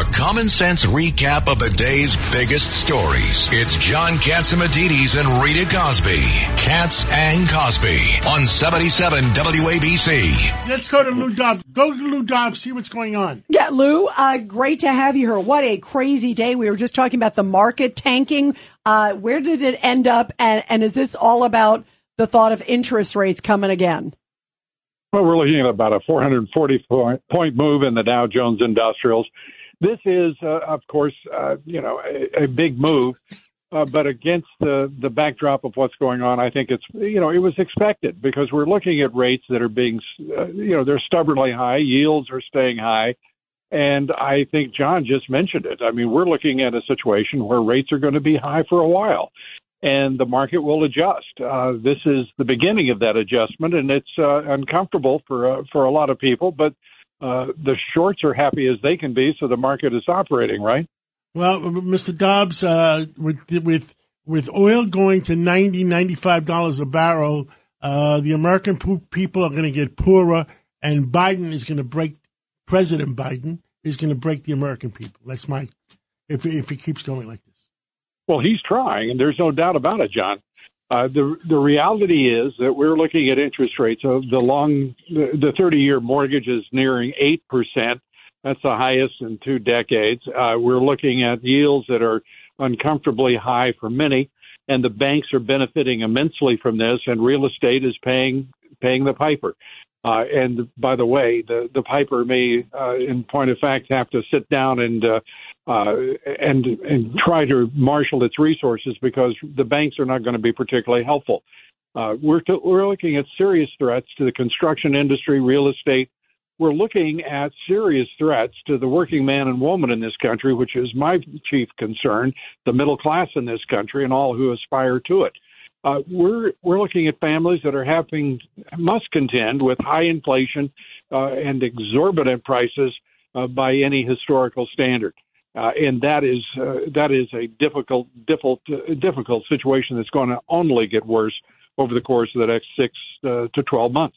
A common sense recap of the day's biggest stories. It's John Catsimatidis and Rita Cosby. Cats and Cosby on 77 WABC. Let's go to Lou Dobbs. Go to Lou Dobbs, see what's going on. Yeah, Lou, uh, great to have you here. What a crazy day. We were just talking about the market tanking. Uh, where did it end up? And, and is this all about the thought of interest rates coming again? Well, we're looking at about a 440 point, point move in the Dow Jones Industrials. This is, uh, of course, uh, you know, a, a big move, uh, but against the the backdrop of what's going on, I think it's, you know, it was expected because we're looking at rates that are being, uh, you know, they're stubbornly high, yields are staying high, and I think John just mentioned it. I mean, we're looking at a situation where rates are going to be high for a while. And the market will adjust. Uh, this is the beginning of that adjustment, and it's uh, uncomfortable for uh, for a lot of people. But uh, the shorts are happy as they can be, so the market is operating right. Well, Mr. Dobbs, uh, with with with oil going to 90 95 dollars a barrel, uh, the American people are going to get poorer, and Biden is going to break. President Biden is going to break the American people. That's my if if it keeps going like this. Well, he's trying, and there's no doubt about it, John. Uh, the the reality is that we're looking at interest rates. of the long, the 30 year mortgage is nearing eight percent. That's the highest in two decades. Uh, we're looking at yields that are uncomfortably high for many, and the banks are benefiting immensely from this. And real estate is paying paying the piper. Uh, and by the way, the the piper may, uh, in point of fact, have to sit down and uh, uh, and and try to marshal its resources because the banks are not going to be particularly helpful. Uh, we're to, we're looking at serious threats to the construction industry, real estate. We're looking at serious threats to the working man and woman in this country, which is my chief concern, the middle class in this country, and all who aspire to it. Uh, we're we're looking at families that are having must contend with high inflation uh, and exorbitant prices uh, by any historical standard. Uh, and that is uh, that is a difficult difficult difficult situation that's going to only get worse over the course of the next six uh, to twelve months.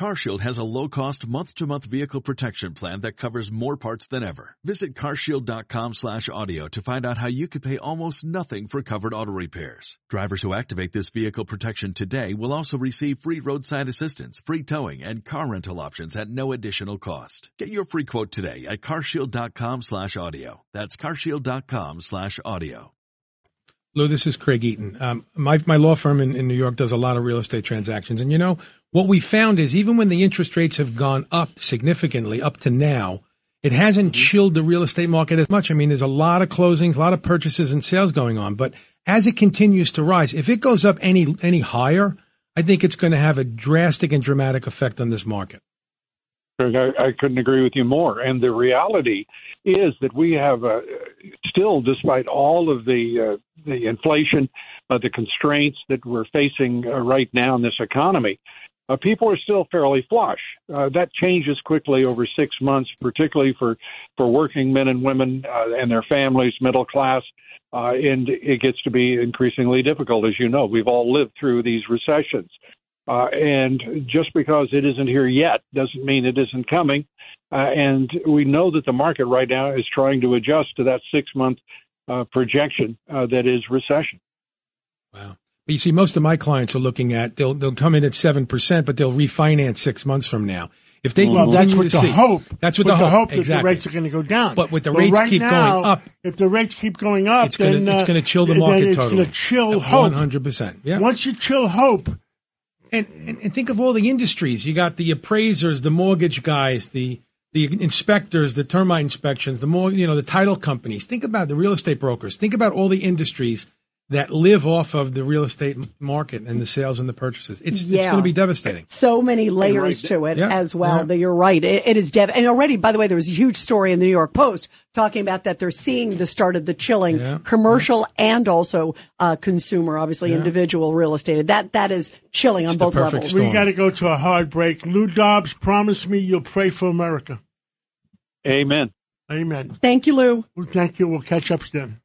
CarShield has a low-cost month-to-month vehicle protection plan that covers more parts than ever. Visit carshield.com slash audio to find out how you could pay almost nothing for covered auto repairs. Drivers who activate this vehicle protection today will also receive free roadside assistance, free towing, and car rental options at no additional cost. Get your free quote today at carshield.com slash audio. That's carshield.com slash audio. Lou, this is Craig Eaton. Um, my my law firm in, in New York does a lot of real estate transactions, and you know what we found is even when the interest rates have gone up significantly up to now, it hasn't mm-hmm. chilled the real estate market as much. I mean, there's a lot of closings, a lot of purchases and sales going on, but as it continues to rise, if it goes up any any higher, I think it's going to have a drastic and dramatic effect on this market. I, I couldn't agree with you more. And the reality is that we have uh, still, despite all of the uh, the inflation, uh, the constraints that we're facing uh, right now in this economy, uh, people are still fairly flush. Uh, that changes quickly over six months, particularly for for working men and women uh, and their families, middle class. Uh, and it gets to be increasingly difficult, as you know. We've all lived through these recessions. Uh, and just because it isn't here yet doesn't mean it isn't coming. Uh, and we know that the market right now is trying to adjust to that six month projection that is recession. Wow. But you see, most of my clients are looking at they'll they'll come in at seven percent, but they'll refinance six months from now. If they well, that's what the see, hope. That's what the, the, hope, that exactly. the rates are going to go down. But with the rates right keep now, going up, if the rates keep going up, it's going going to chill the market then it's totally. going to chill hope. One hundred percent. Yeah. Once you chill hope, and, and, and think of all the industries. You got the appraisers, the mortgage guys, the the inspectors, the termite inspections, the more you know, the title companies. Think about the real estate brokers. Think about all the industries that live off of the real estate market and the sales and the purchases. It's it's going to be devastating. so many layers right. to it Yeah, as well. yeah. That you're right. It, it is dev. And already, by the way, there was a huge story in the New York Post talking about that they're seeing the start of the chilling, Yeah. commercial and also uh, consumer, obviously individual real estate. That that is chilling on It's the both levels. storm. We got to go to a hard break. Lou Dobbs, promise me you'll pray for America. Amen. Amen. Thank you, Lou. Well, thank you. We'll catch up then.